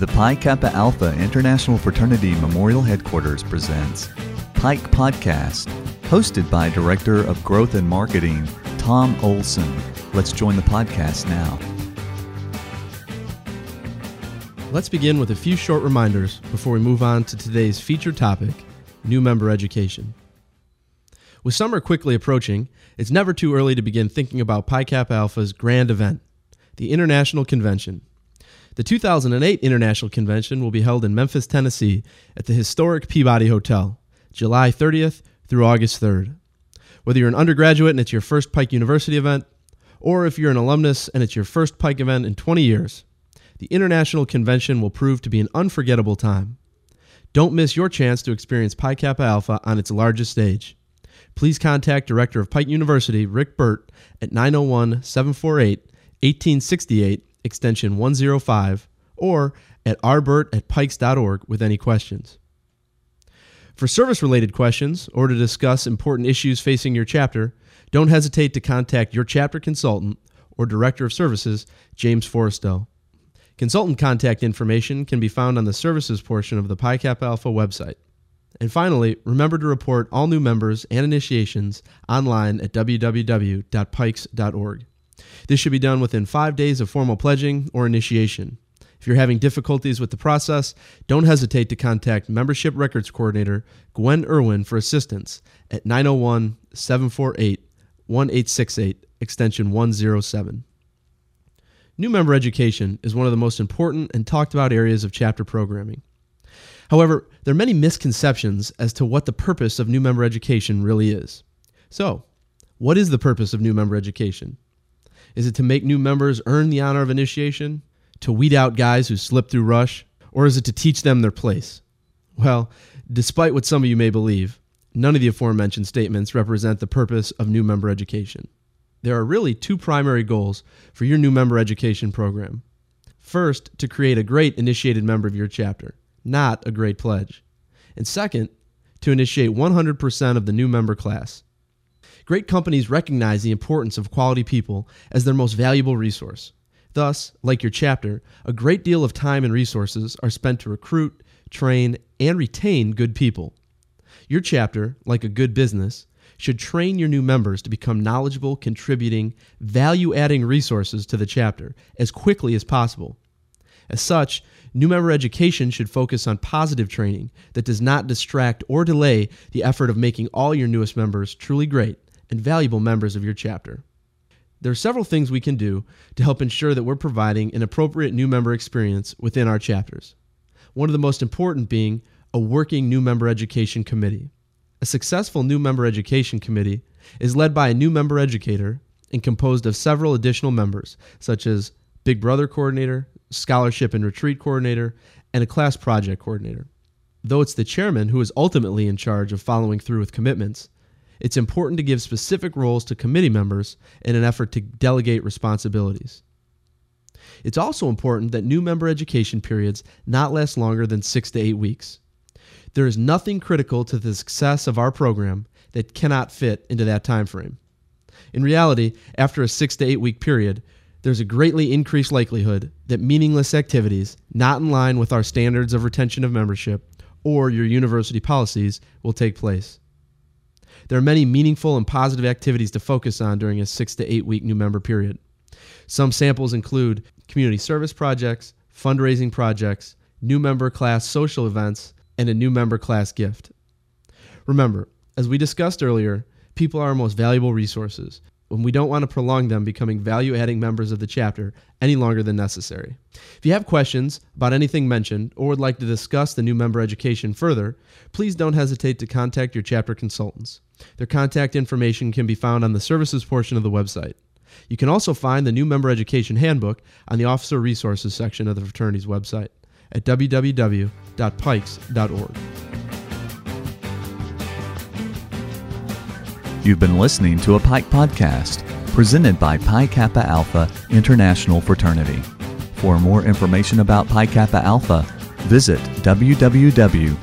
The Pi Kappa Alpha International Fraternity Memorial Headquarters presents Pike Podcast, hosted by Director of Growth and Marketing, Tom Olson. Let's join the podcast now. Let's begin with a few short reminders before we move on to today's featured topic new member education. With summer quickly approaching, it's never too early to begin thinking about Pi Kappa Alpha's grand event, the International Convention. The 2008 International Convention will be held in Memphis, Tennessee at the historic Peabody Hotel, July 30th through August 3rd. Whether you're an undergraduate and it's your first Pike University event, or if you're an alumnus and it's your first Pike event in 20 years, the International Convention will prove to be an unforgettable time. Don't miss your chance to experience Pi Kappa Alpha on its largest stage. Please contact Director of Pike University, Rick Burt, at 901 748 1868 extension 105, or at rburt at pikes.org with any questions. For service related questions or to discuss important issues facing your chapter, don't hesitate to contact your chapter consultant or director of services, James Forrestel. Consultant contact information can be found on the services portion of the Pi Kappa Alpha website. And finally, remember to report all new members and initiations online at www.pikes.org. This should be done within five days of formal pledging or initiation. If you're having difficulties with the process, don't hesitate to contact Membership Records Coordinator Gwen Irwin for assistance at 901 748 1868, extension 107. New member education is one of the most important and talked about areas of chapter programming. However, there are many misconceptions as to what the purpose of new member education really is. So, what is the purpose of new member education? Is it to make new members earn the honor of initiation? To weed out guys who slip through rush? Or is it to teach them their place? Well, despite what some of you may believe, none of the aforementioned statements represent the purpose of new member education. There are really two primary goals for your new member education program. First, to create a great initiated member of your chapter, not a great pledge. And second, to initiate 100% of the new member class. Great companies recognize the importance of quality people as their most valuable resource. Thus, like your chapter, a great deal of time and resources are spent to recruit, train, and retain good people. Your chapter, like a good business, should train your new members to become knowledgeable, contributing, value adding resources to the chapter as quickly as possible. As such, new member education should focus on positive training that does not distract or delay the effort of making all your newest members truly great and valuable members of your chapter. There are several things we can do to help ensure that we're providing an appropriate new member experience within our chapters. One of the most important being a working new member education committee. A successful new member education committee is led by a new member educator and composed of several additional members, such as Big Brother coordinator, scholarship and retreat coordinator, and a class project coordinator. Though it's the chairman who is ultimately in charge of following through with commitments, it's important to give specific roles to committee members in an effort to delegate responsibilities. It's also important that new member education periods not last longer than six to eight weeks. There is nothing critical to the success of our program that cannot fit into that time frame. In reality, after a six to eight week period, there's a greatly increased likelihood that meaningless activities not in line with our standards of retention of membership or your university policies will take place. There are many meaningful and positive activities to focus on during a six to eight week new member period. Some samples include community service projects, fundraising projects, new member class social events, and a new member class gift. Remember, as we discussed earlier, people are our most valuable resources, when we don't want to prolong them becoming value adding members of the chapter any longer than necessary. If you have questions about anything mentioned or would like to discuss the new member education further, please don't hesitate to contact your chapter consultants. Their contact information can be found on the services portion of the website. You can also find the new member education handbook on the officer resources section of the fraternity's website at www.pikes.org. You've been listening to a Pike podcast presented by Pi Kappa Alpha International Fraternity. For more information about Pi Kappa Alpha, visit www.pikes.org.